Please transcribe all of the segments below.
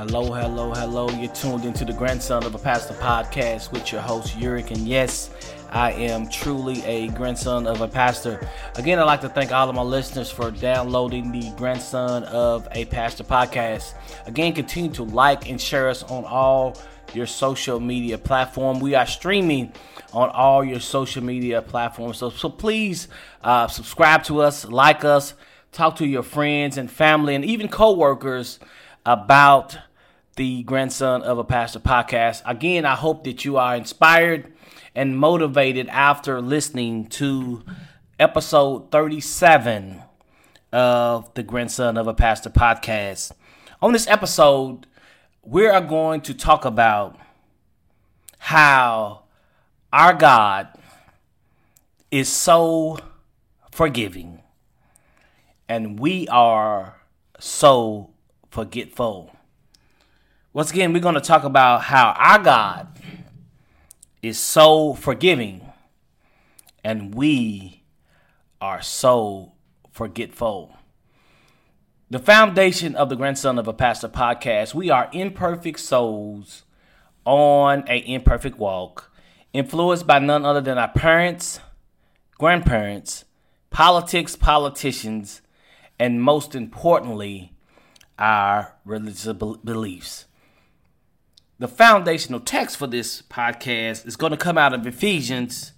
Hello, hello, hello. You're tuned into the Grandson of a Pastor podcast with your host, Yurik. And yes, I am truly a grandson of a pastor. Again, I'd like to thank all of my listeners for downloading the Grandson of a Pastor podcast. Again, continue to like and share us on all your social media platform. We are streaming on all your social media platforms. So, so please uh, subscribe to us, like us, talk to your friends and family, and even coworkers about the grandson of a pastor podcast. Again, I hope that you are inspired and motivated after listening to episode 37 of the grandson of a pastor podcast. On this episode, we are going to talk about how our God is so forgiving and we are so forgetful. Once again, we're going to talk about how our God is so forgiving and we are so forgetful. The foundation of the Grandson of a Pastor podcast, we are imperfect souls on a imperfect walk, influenced by none other than our parents, grandparents, politics, politicians, and most importantly, our religious beliefs. The foundational text for this podcast is going to come out of Ephesians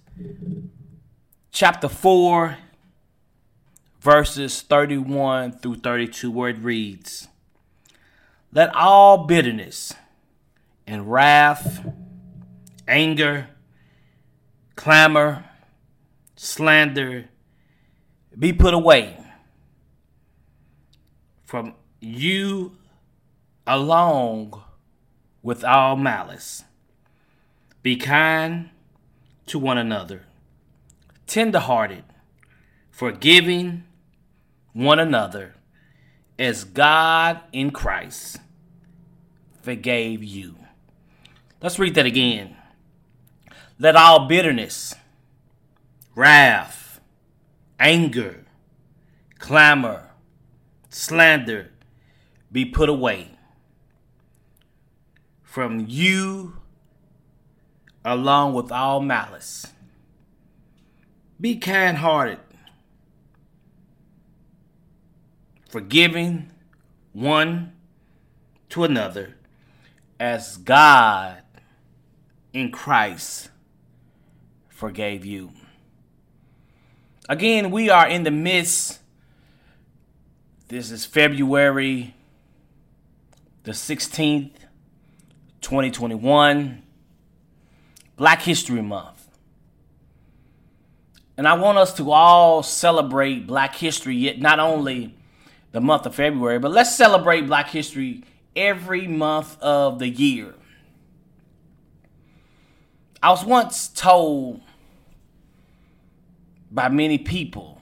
chapter 4, verses 31 through 32, where it reads Let all bitterness and wrath, anger, clamor, slander be put away from you along with all malice. Be kind to one another, tenderhearted, forgiving one another, as God in Christ forgave you. Let's read that again. Let all bitterness, wrath, anger, clamor, slander be put away from you along with all malice. Be kind hearted, forgiving one to another as God in Christ forgave you. Again, we are in the midst. This is February the 16th, 2021, Black History Month. And I want us to all celebrate Black History, yet not only the month of February, but let's celebrate Black History every month of the year. I was once told by many people,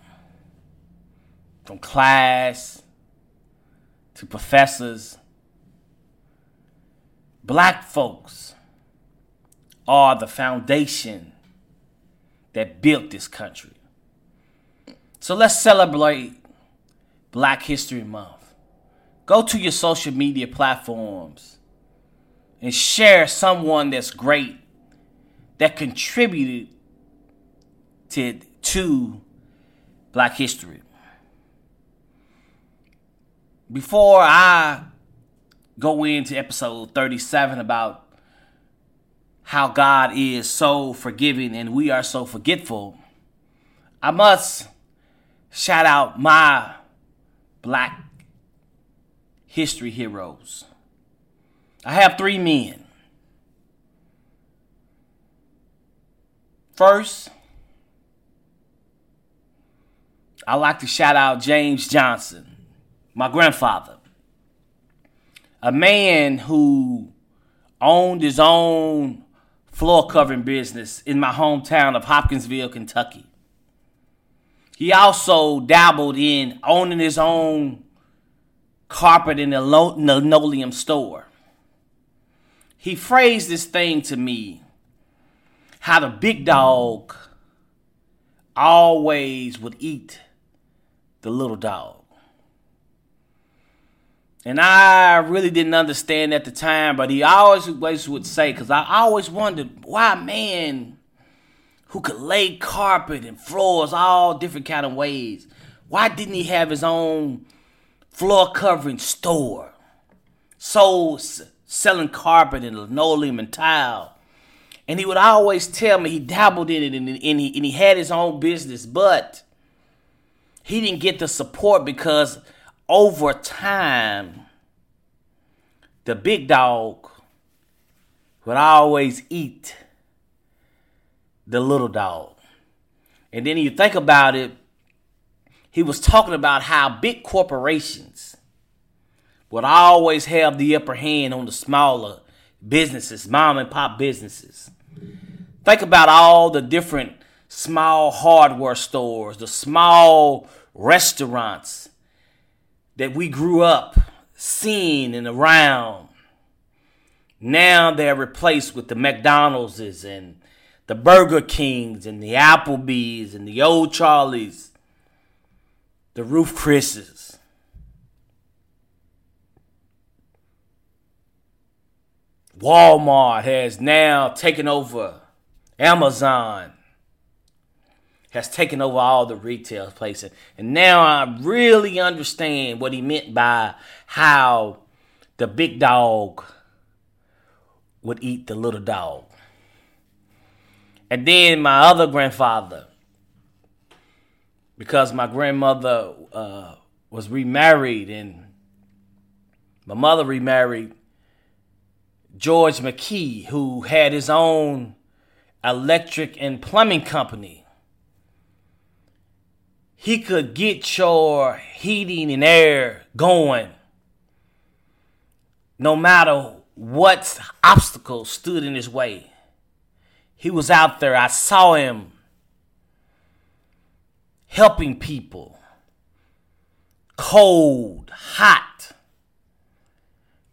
from class to professors, Black folks are the foundation that built this country. So let's celebrate Black History Month. Go to your social media platforms and share someone that's great that contributed to, to Black history. Before I go into episode 37 about how God is so forgiving and we are so forgetful, I must shout out my black history heroes. I have three men. First, I like to shout out James Johnson, my grandfather a man who owned his own floor covering business in my hometown of Hopkinsville, Kentucky. He also dabbled in owning his own carpet in a linoleum store. He phrased this thing to me how the big dog always would eat the little dog. And I really didn't understand at the time, but he always, always would say, because I always wondered why a man who could lay carpet and floors all different kind of ways, why didn't he have his own floor covering store? So selling carpet and linoleum and tile. And he would always tell me he dabbled in it and, and, he, and he had his own business, but he didn't get the support because over time, the big dog would always eat the little dog. And then you think about it, he was talking about how big corporations would always have the upper hand on the smaller businesses, mom and pop businesses. Think about all the different small hardware stores, the small restaurants that we grew up seeing and around. Now they're replaced with the McDonald's and the Burger Kings and the Applebee's and the O'Charley's, the Ruth Chris's. Walmart has now taken over Amazon has taken over all the retail places. And now I really understand what he meant by how the big dog would eat the little dog. And then my other grandfather, because my grandmother uh, was remarried and my mother remarried George McKee, who had his own electric and plumbing company he could get your heating and air going no matter what obstacles stood in his way. He was out there. I saw him helping people. Cold, hot,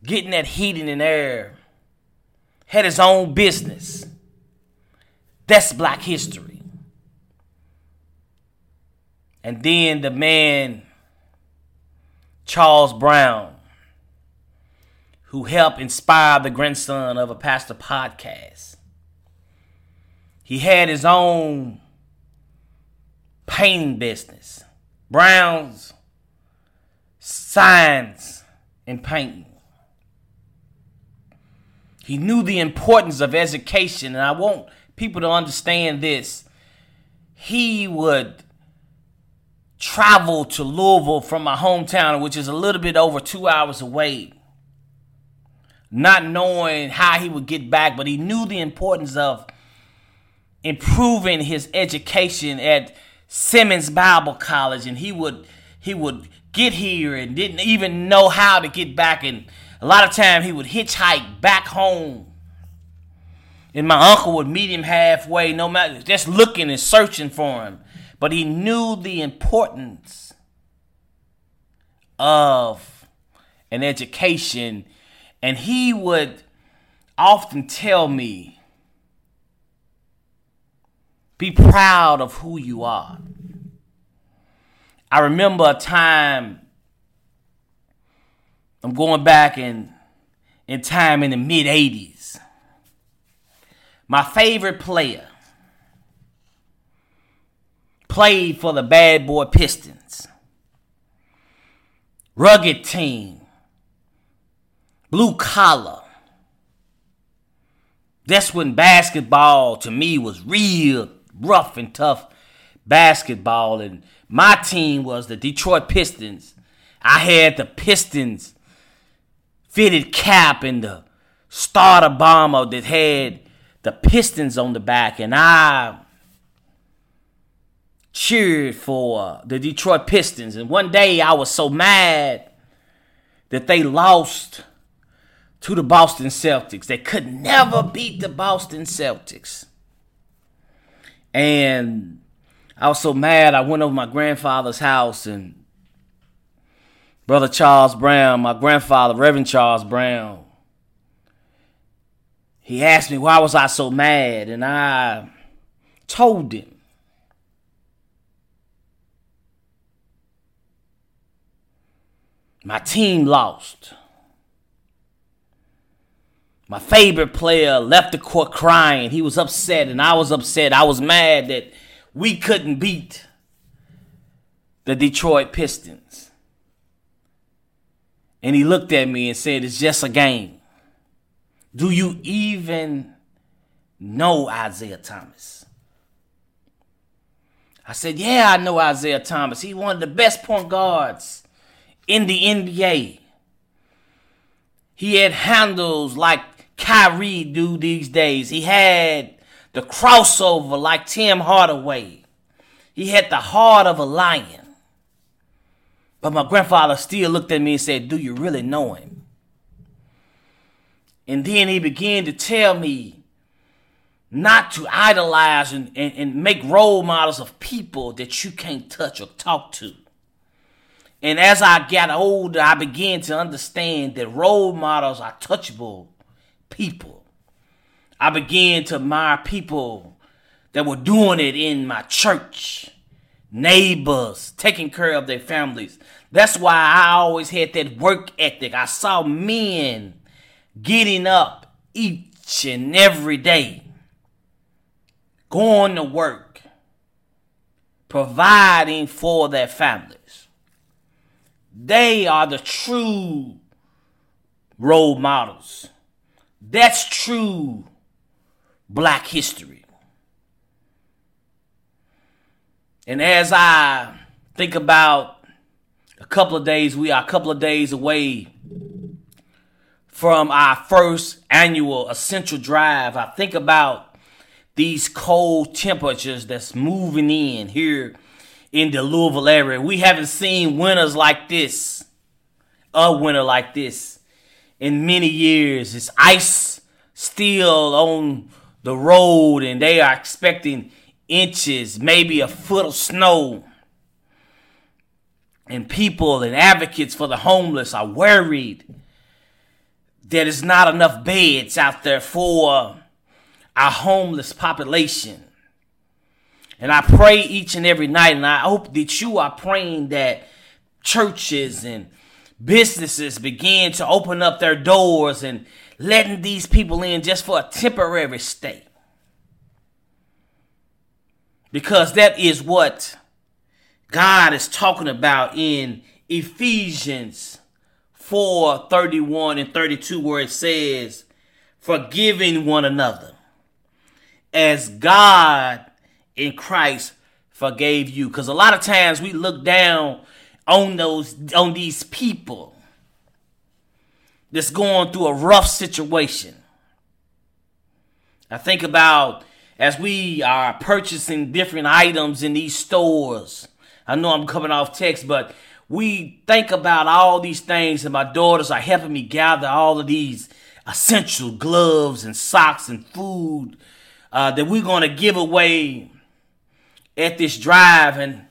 getting that heating and air. Had his own business. That's black history. And then the man, Charles Brown, who helped inspire the grandson of a pastor podcast. He had his own painting business, Brown's signs and painting. He knew the importance of education, and I want people to understand this. He would travel to Louisville from my hometown, which is a little bit over two hours away, not knowing how he would get back, but he knew the importance of improving his education at Simmons Bible College, and he would he would get here and didn't even know how to get back, and a lot of time he would hitchhike back home. And my uncle would meet him halfway, no matter just looking and searching for him but he knew the importance of an education, and he would often tell me, Be proud of who you are. I remember a time, I'm going back in, in time in the mid 80s. My favorite player played for the Bad Boy Pistons. Rugged team. Blue collar. That's when basketball to me was real rough and tough basketball. And my team was the Detroit Pistons. I had the Pistons fitted cap and the starter bomber that had the Pistons on the back. And I cheered for the Detroit Pistons. And one day I was so mad that they lost to the Boston Celtics. They could never beat the Boston Celtics. And I was so mad, I went over my grandfather's house and Brother Charles Brown, my grandfather, Reverend Charles Brown, he asked me why was I so mad, and I told him My team lost. My favorite player left the court crying. He was upset, and I was upset. I was mad that we couldn't beat the Detroit Pistons. And he looked at me and said, It's just a game. Do you even know Isiah Thomas? I said, Yeah, I know Isiah Thomas. He's one of the best point guards in the NBA. He had handles like Kyrie do these days. He had the crossover like Tim Hardaway. He had the heart of a lion. But my grandfather still looked at me and said, Do you really know him? And then he began to tell me not to idolize and, and, and make role models of people that you can't touch or talk to. And as I got older, I began to understand that role models are touchable people. I began to admire people that were doing it in my church, neighbors, taking care of their families. That's why I always had that work ethic. I saw men getting up each and every day, going to work, providing for their families. They are the true role models. That's true black history. And as I think about a couple of days, we are a couple of days away from our first annual essential drive. I think about these cold temperatures that's moving in here in the Louisville area. We haven't seen winters like this, a winter like this, in many years. It's ice still on the road, and they are expecting inches, maybe a foot of snow. And people and advocates for the homeless are worried that there's not enough beds out there for our homeless population. And I pray each and every night, and I hope that you are praying that churches and businesses begin to open up their doors and letting these people in just for a temporary stay. Because that is what God is talking about in Ephesians 4 31 and 32, where it says, Forgiving one another as God in Christ forgave you. Because a lot of times we look down on those on these people that's going through a rough situation. I think about as we are purchasing different items in these stores. I know I'm coming off text, but we think about all these things, and my daughters are helping me gather all of these essential gloves and socks and food uh, that we're going to give away at this drive. And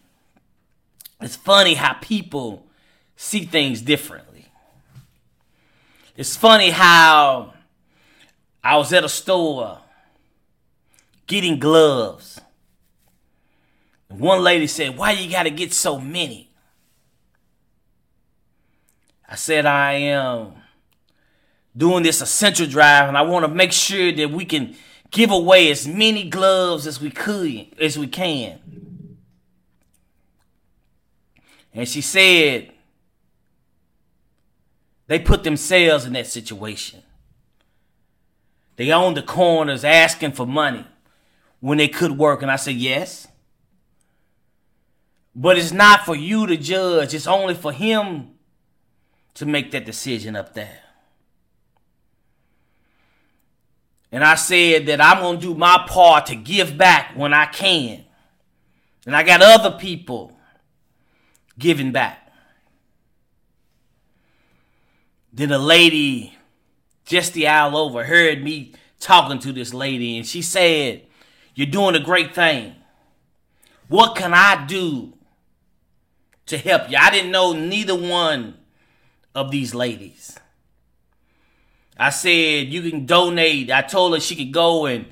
it's funny how people see things differently. It's funny how I was at a store getting gloves. And One lady said, Why you gotta get so many? I said, I am doing this essential drive and I want to make sure that we can give away as many gloves as we could as we can. And she said they put themselves in that situation. They own the corners asking for money when they could work. And I said, yes. But it's not for you to judge, it's only for him to make that decision up there. And I said that I'm going to do my part to give back when I can. And I got other people giving back. Then a lady just the aisle over heard me talking to this lady, and she said, You're doing a great thing. What can I do to help you? I didn't know neither one of these ladies. I said, You can donate. I told her she could go and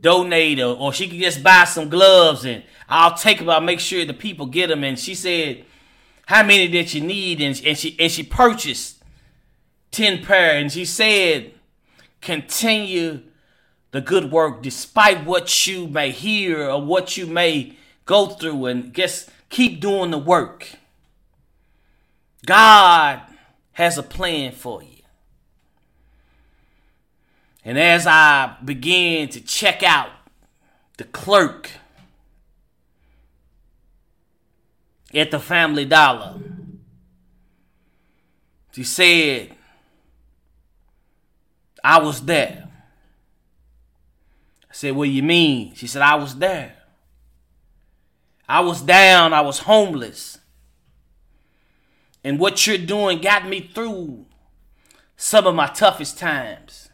donate, or, or she could just buy some gloves, and I'll take them. I'll make sure the people get them. And she said, how many that you need, and, and she and she purchased ten pair, and she said, continue the good work despite what you may hear or what you may go through, and just keep doing the work. God has a plan for you. And as I began to check out the clerk at the Family Dollar, she said, I was there. I said, What do you mean? She said, I was there. I was down, I was homeless. And what you're doing got me through some of my toughest times.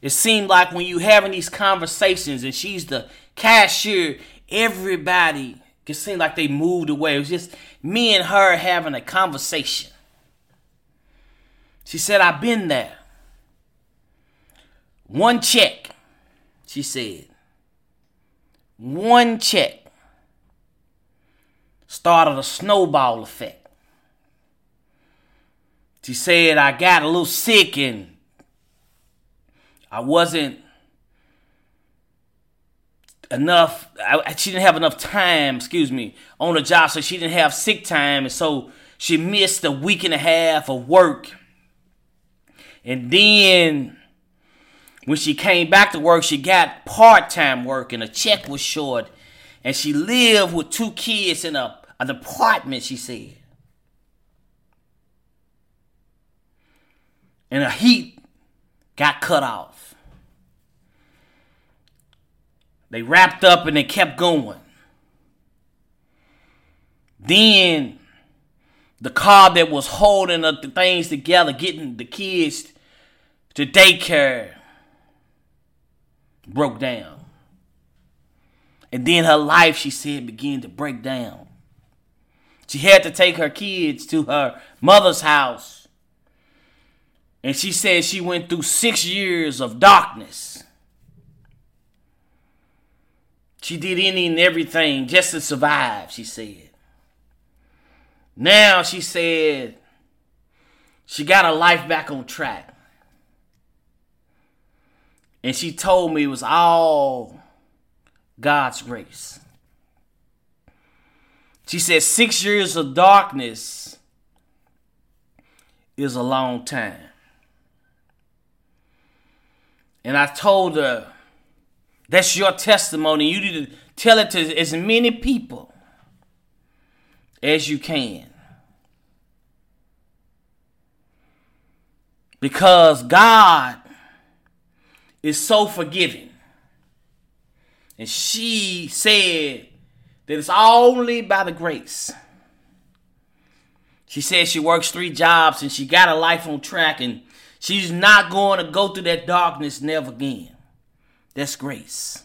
It seemed like when you having these conversations and she's the cashier, everybody it seemed like they moved away. It was just me and her having a conversation. She said, I've been there. One check, she said. One check started a snowball effect. She said, I got a little sick and I wasn't enough. I, she didn't have enough time, excuse me, on the job, so she didn't have sick time, and so she missed a week and a half of work. And then when she came back to work, she got part time work, and the check was short. And she lived with two kids in a, an apartment, she said. And a heat got cut off. They wrapped up and they kept going. Then the car that was holding the things together, getting the kids to daycare, broke down. And then her life, she said, began to break down. She had to take her kids to her mother's house. And she said she went through six years of darkness. She did any and everything just to survive, she said. Now she said she got her life back on track. And she told me it was all God's grace. She said six years of darkness is a long time. And I told her, that's your testimony. You need to tell it to as many people as you can. Because God is so forgiving. And she said that it's only by the grace. She said she works three jobs and she got her life on track and she's not going to go through that darkness never again. That's grace.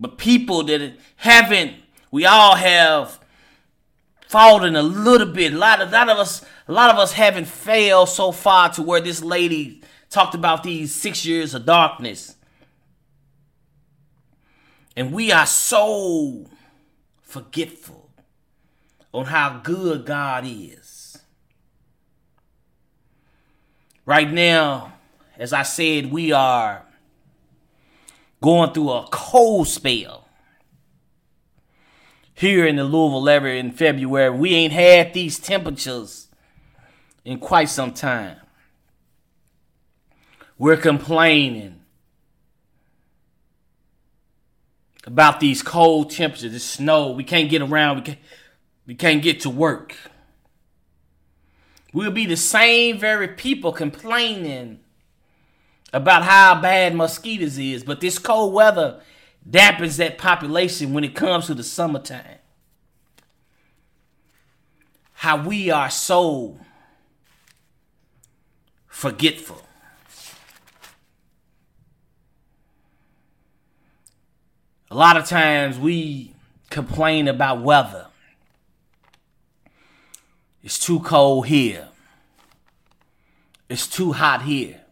But people that haven't, we all have fallen a little bit. A lot of, lot of us, a lot of us haven't failed so far to where this lady talked about these six years of darkness. And we are so forgetful on how good God is. Right now, as I said, we are going through a cold spell here in the Louisville area in February. We ain't had these temperatures in quite some time. We're complaining about these cold temperatures, the snow. We can't get around. We can't, we can't get to work. We'll be the same very people complaining about how bad mosquitoes is, but this cold weather dampens that population when it comes to the summertime. How we are so forgetful. A lot of times we complain about weather. It's too cold here. It's too hot here.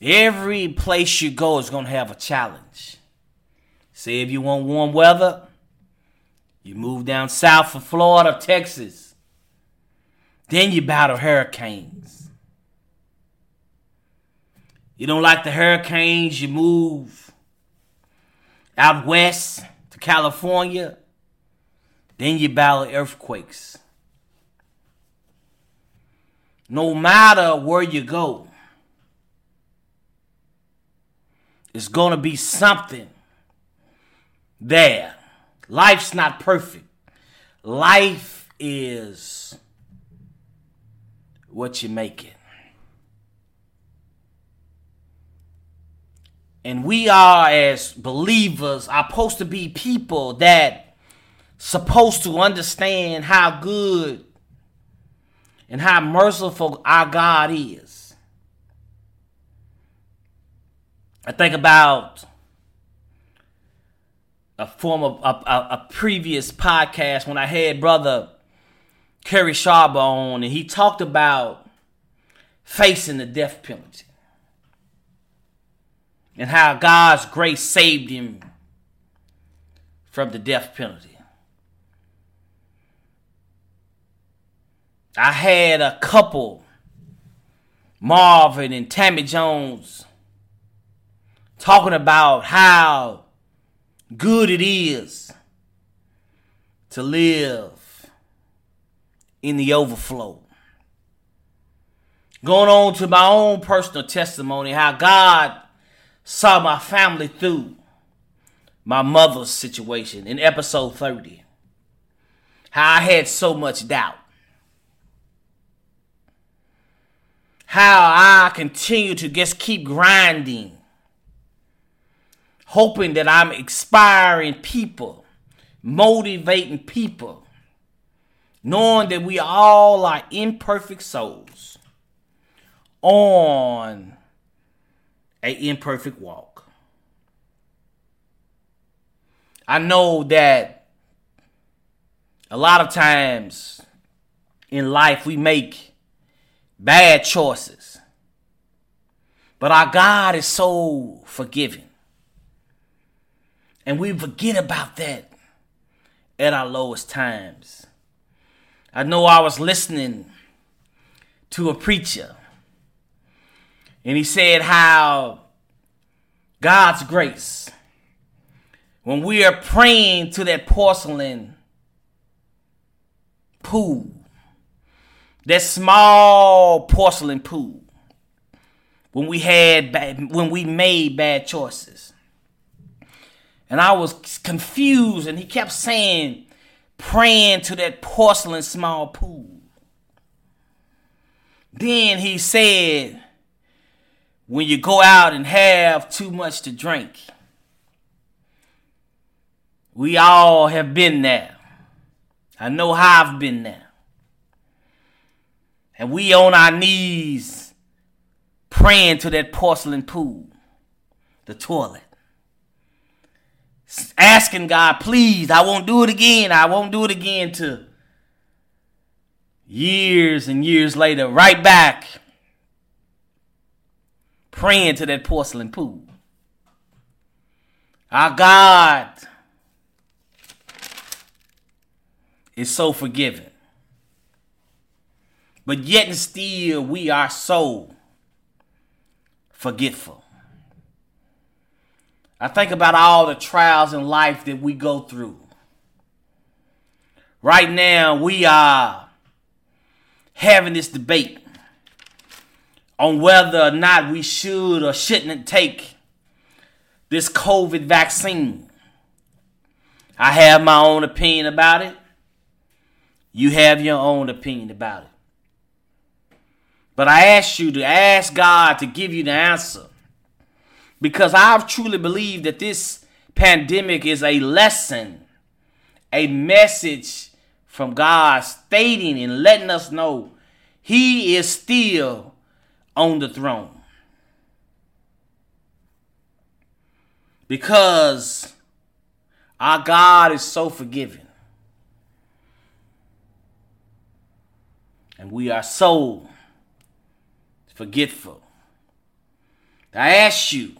Every place you go is going to have a challenge. Say if you want warm weather, You move down south of Florida, Texas. Then you battle hurricanes. You don't like the hurricanes, you move out west to California. Then you battle earthquakes. No matter where you go, it's going to be something there. Life's not perfect. Life is what you make it. And we are, as believers, are supposed to be people that supposed to understand how good and how merciful our God is. I think about a former a, a, a previous podcast when I had brother Kerry Sharp on, and he talked about facing the death penalty and how God's grace saved him from the death penalty. I had a couple, Marvin and Tammy Jones, talking about how good it is to live in the overflow. Going on to my own personal testimony, how God saw my family through my mother's situation in episode 30. How I had so much doubt. How I continue to just keep grinding hoping that I'm inspiring people, motivating people, knowing that we all are imperfect souls on an imperfect walk. I know that a lot of times in life we make bad choices. But our God is so forgiving. And we forget about that at our lowest times. I know I was listening to a preacher, and he said how God's grace, when we are praying to that porcelain pool, that small porcelain pool, when we had bad, when we made bad choices and I was confused, and he kept saying, praying to that porcelain small pool. Then he said, when you go out and have too much to drink, we all have been there. I know how I've been there. And we on our knees praying to that porcelain pool, the toilet asking God, please, I won't do it again. I won't do it again to years and years later, right back praying to that porcelain pool. Our God is so forgiving. But yet and still we are so forgetful. I think about all the trials in life that we go through. Right now, we are having this debate on whether or not we should or shouldn't take this COVID vaccine. I have my own opinion about it. You have your own opinion about it. But I ask you to ask God to give you the answer because I've truly believed that this pandemic is a lesson, a message from God stating and letting us know He is still on the throne. Because our God is so forgiving. And we are so forgetful. I ask you,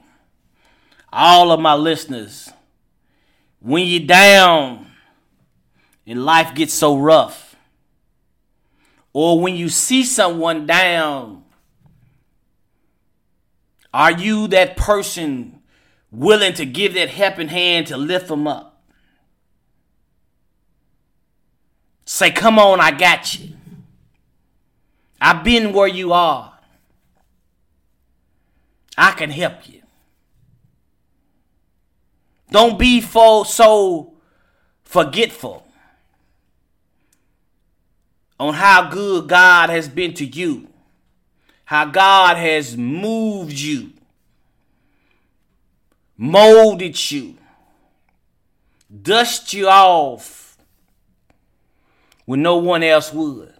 all of my listeners, when you're down and life gets so rough, or when you see someone down, are you that person willing to give that helping hand to lift them up? Say, come on, I got you. I've been where you are. I can help you. Don't be so forgetful on how good God has been to you, how God has moved you, molded you, dust you off when no one else would,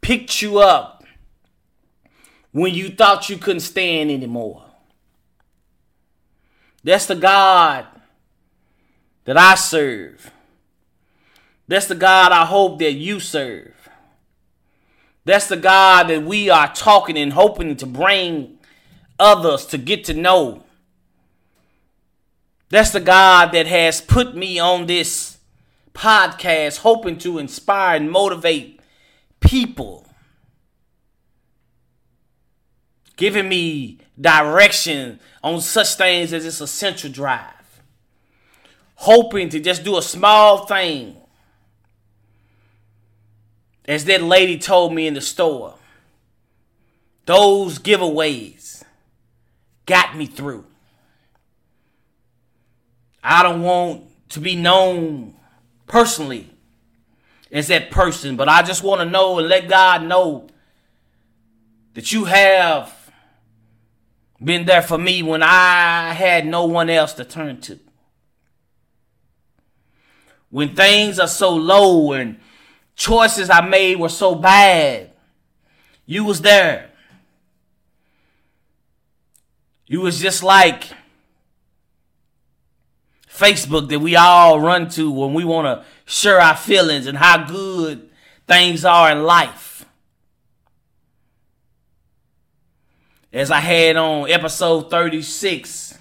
picked you up when you thought you couldn't stand anymore. That's the God that I serve. That's the God I hope that you serve. That's the God that we are talking and hoping to bring others to get to know. That's the God that has put me on this podcast hoping to inspire and motivate people. Giving me direction on such things as this essential drive. Hoping to just do a small thing. As that lady told me in the store, those giveaways got me through. I don't want to be known personally as that person, but I just want to know and let God know that you have been there for me when I had no one else to turn to. When things are so low and choices I made were so bad, you was there. You was just like Facebook that we all run to when we want to share our feelings and how good things are in life. As I had on episode 36.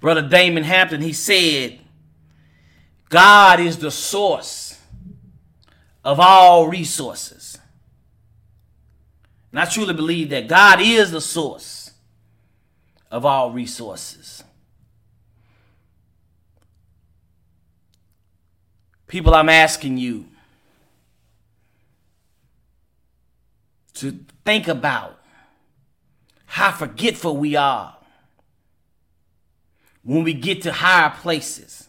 Brother Damon Hampton, he said, God is the source of all resources. And I truly believe that God is the source of all resources. People, I'm asking you to think about how forgetful we are when we get to higher places.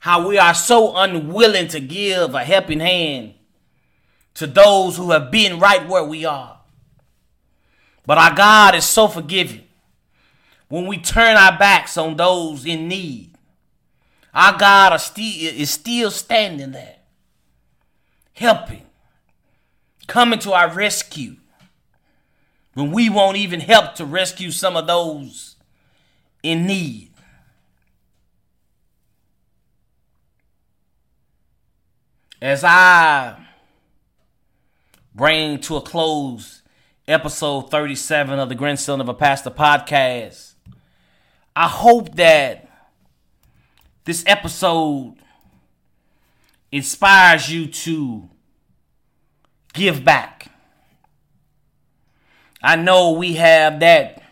How we are so unwilling to give a helping hand to those who have been right where we are. But our God is so forgiving when we turn our backs on those in need. Our God is still, standing there, helping, coming to our rescue when we won't even help to rescue some of those in need. As I bring to a close episode 37 of the Grandson of a Pastor podcast, I hope that this episode inspires you to give back I know we have that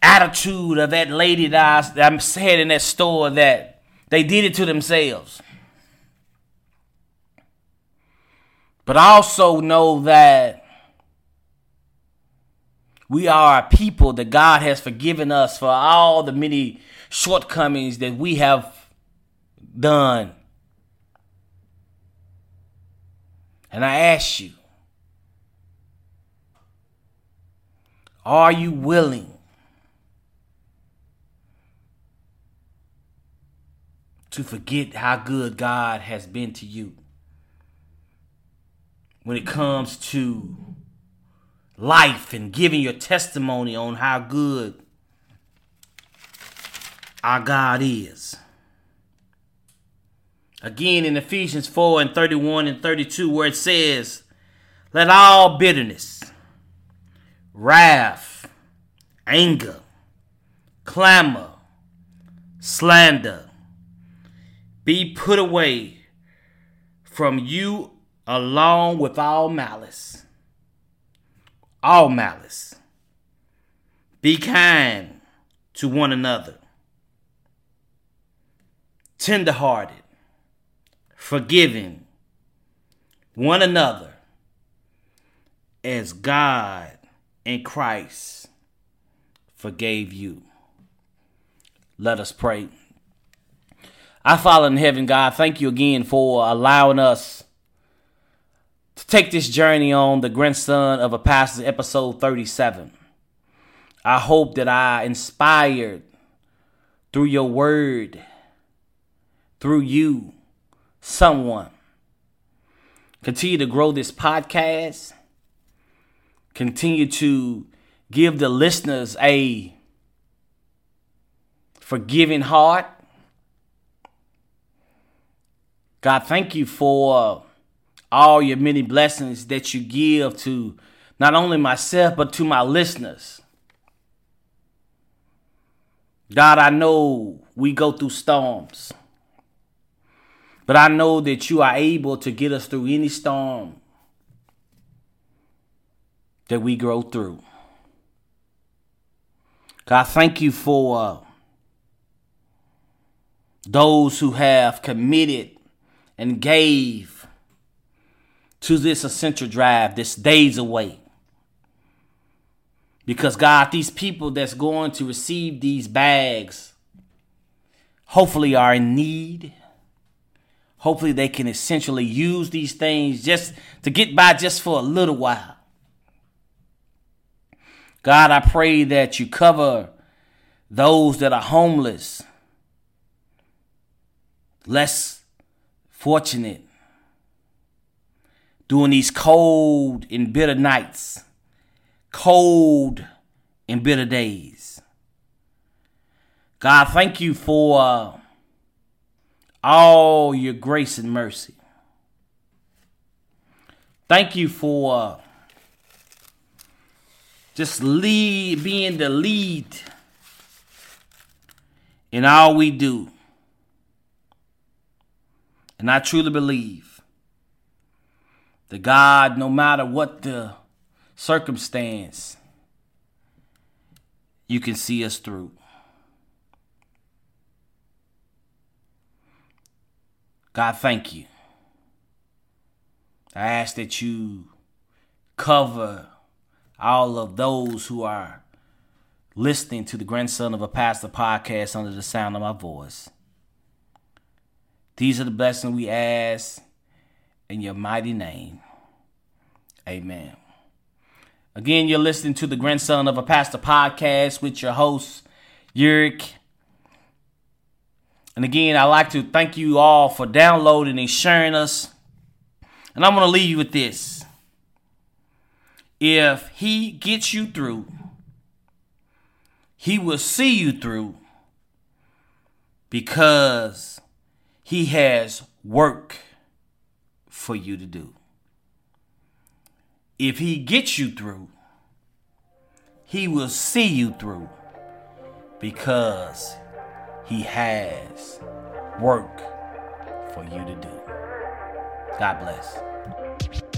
attitude of that lady that, I, I'm said in that store that they did it to themselves. But I also know that we are a people that God has forgiven us for all the many shortcomings that we have done. And I ask you, Are you willing to forget how good God has been to you when it comes to life and giving your testimony on how good our God is? Again, in Ephesians 4 and 31 and 32, where it says, Let all bitterness wrath, anger, clamor, slander be put away from you along with all malice. All malice. Be kind to one another, tenderhearted, forgiving one another as God and Christ forgave you. Let us pray. I Father in heaven, God, thank you again for allowing us to take this journey on the grandson of a pastor, episode 37. I hope that I inspired through your word, through you, someone. Continue to grow this podcast. Continue to give the listeners a forgiving heart. God, thank you for all your many blessings that you give to not only myself, but to my listeners. God, I know we go through storms, but I know that you are able to get us through any storm that we grow through. God, thank you for uh, those who have committed and gave to this essential drive, this days away. Because God, these people that's going to receive these bags hopefully are in need. Hopefully they can essentially use these things just to get by just for a little while. God, I pray that you cover those that are homeless less fortunate during these cold and bitter nights, cold and bitter days. God, thank you for all your grace and mercy. Thank you for just lead, being the lead in all we do. And I truly believe that God, no matter what the circumstance, you can see us through. God, thank you. I ask that you cover all of those who are listening to the Grandson of a Pastor podcast under the sound of my voice. These are the blessings we ask in your mighty name. Amen. Again, you're listening to the Grandson of a Pastor podcast with your host, Yurik. And again, I'd like to thank you all for downloading and sharing us. And I'm going to leave you with this. If he gets you through, he will see you through because he has work for you to do. If He gets you through, He will see you through because He has work for you to do. God bless.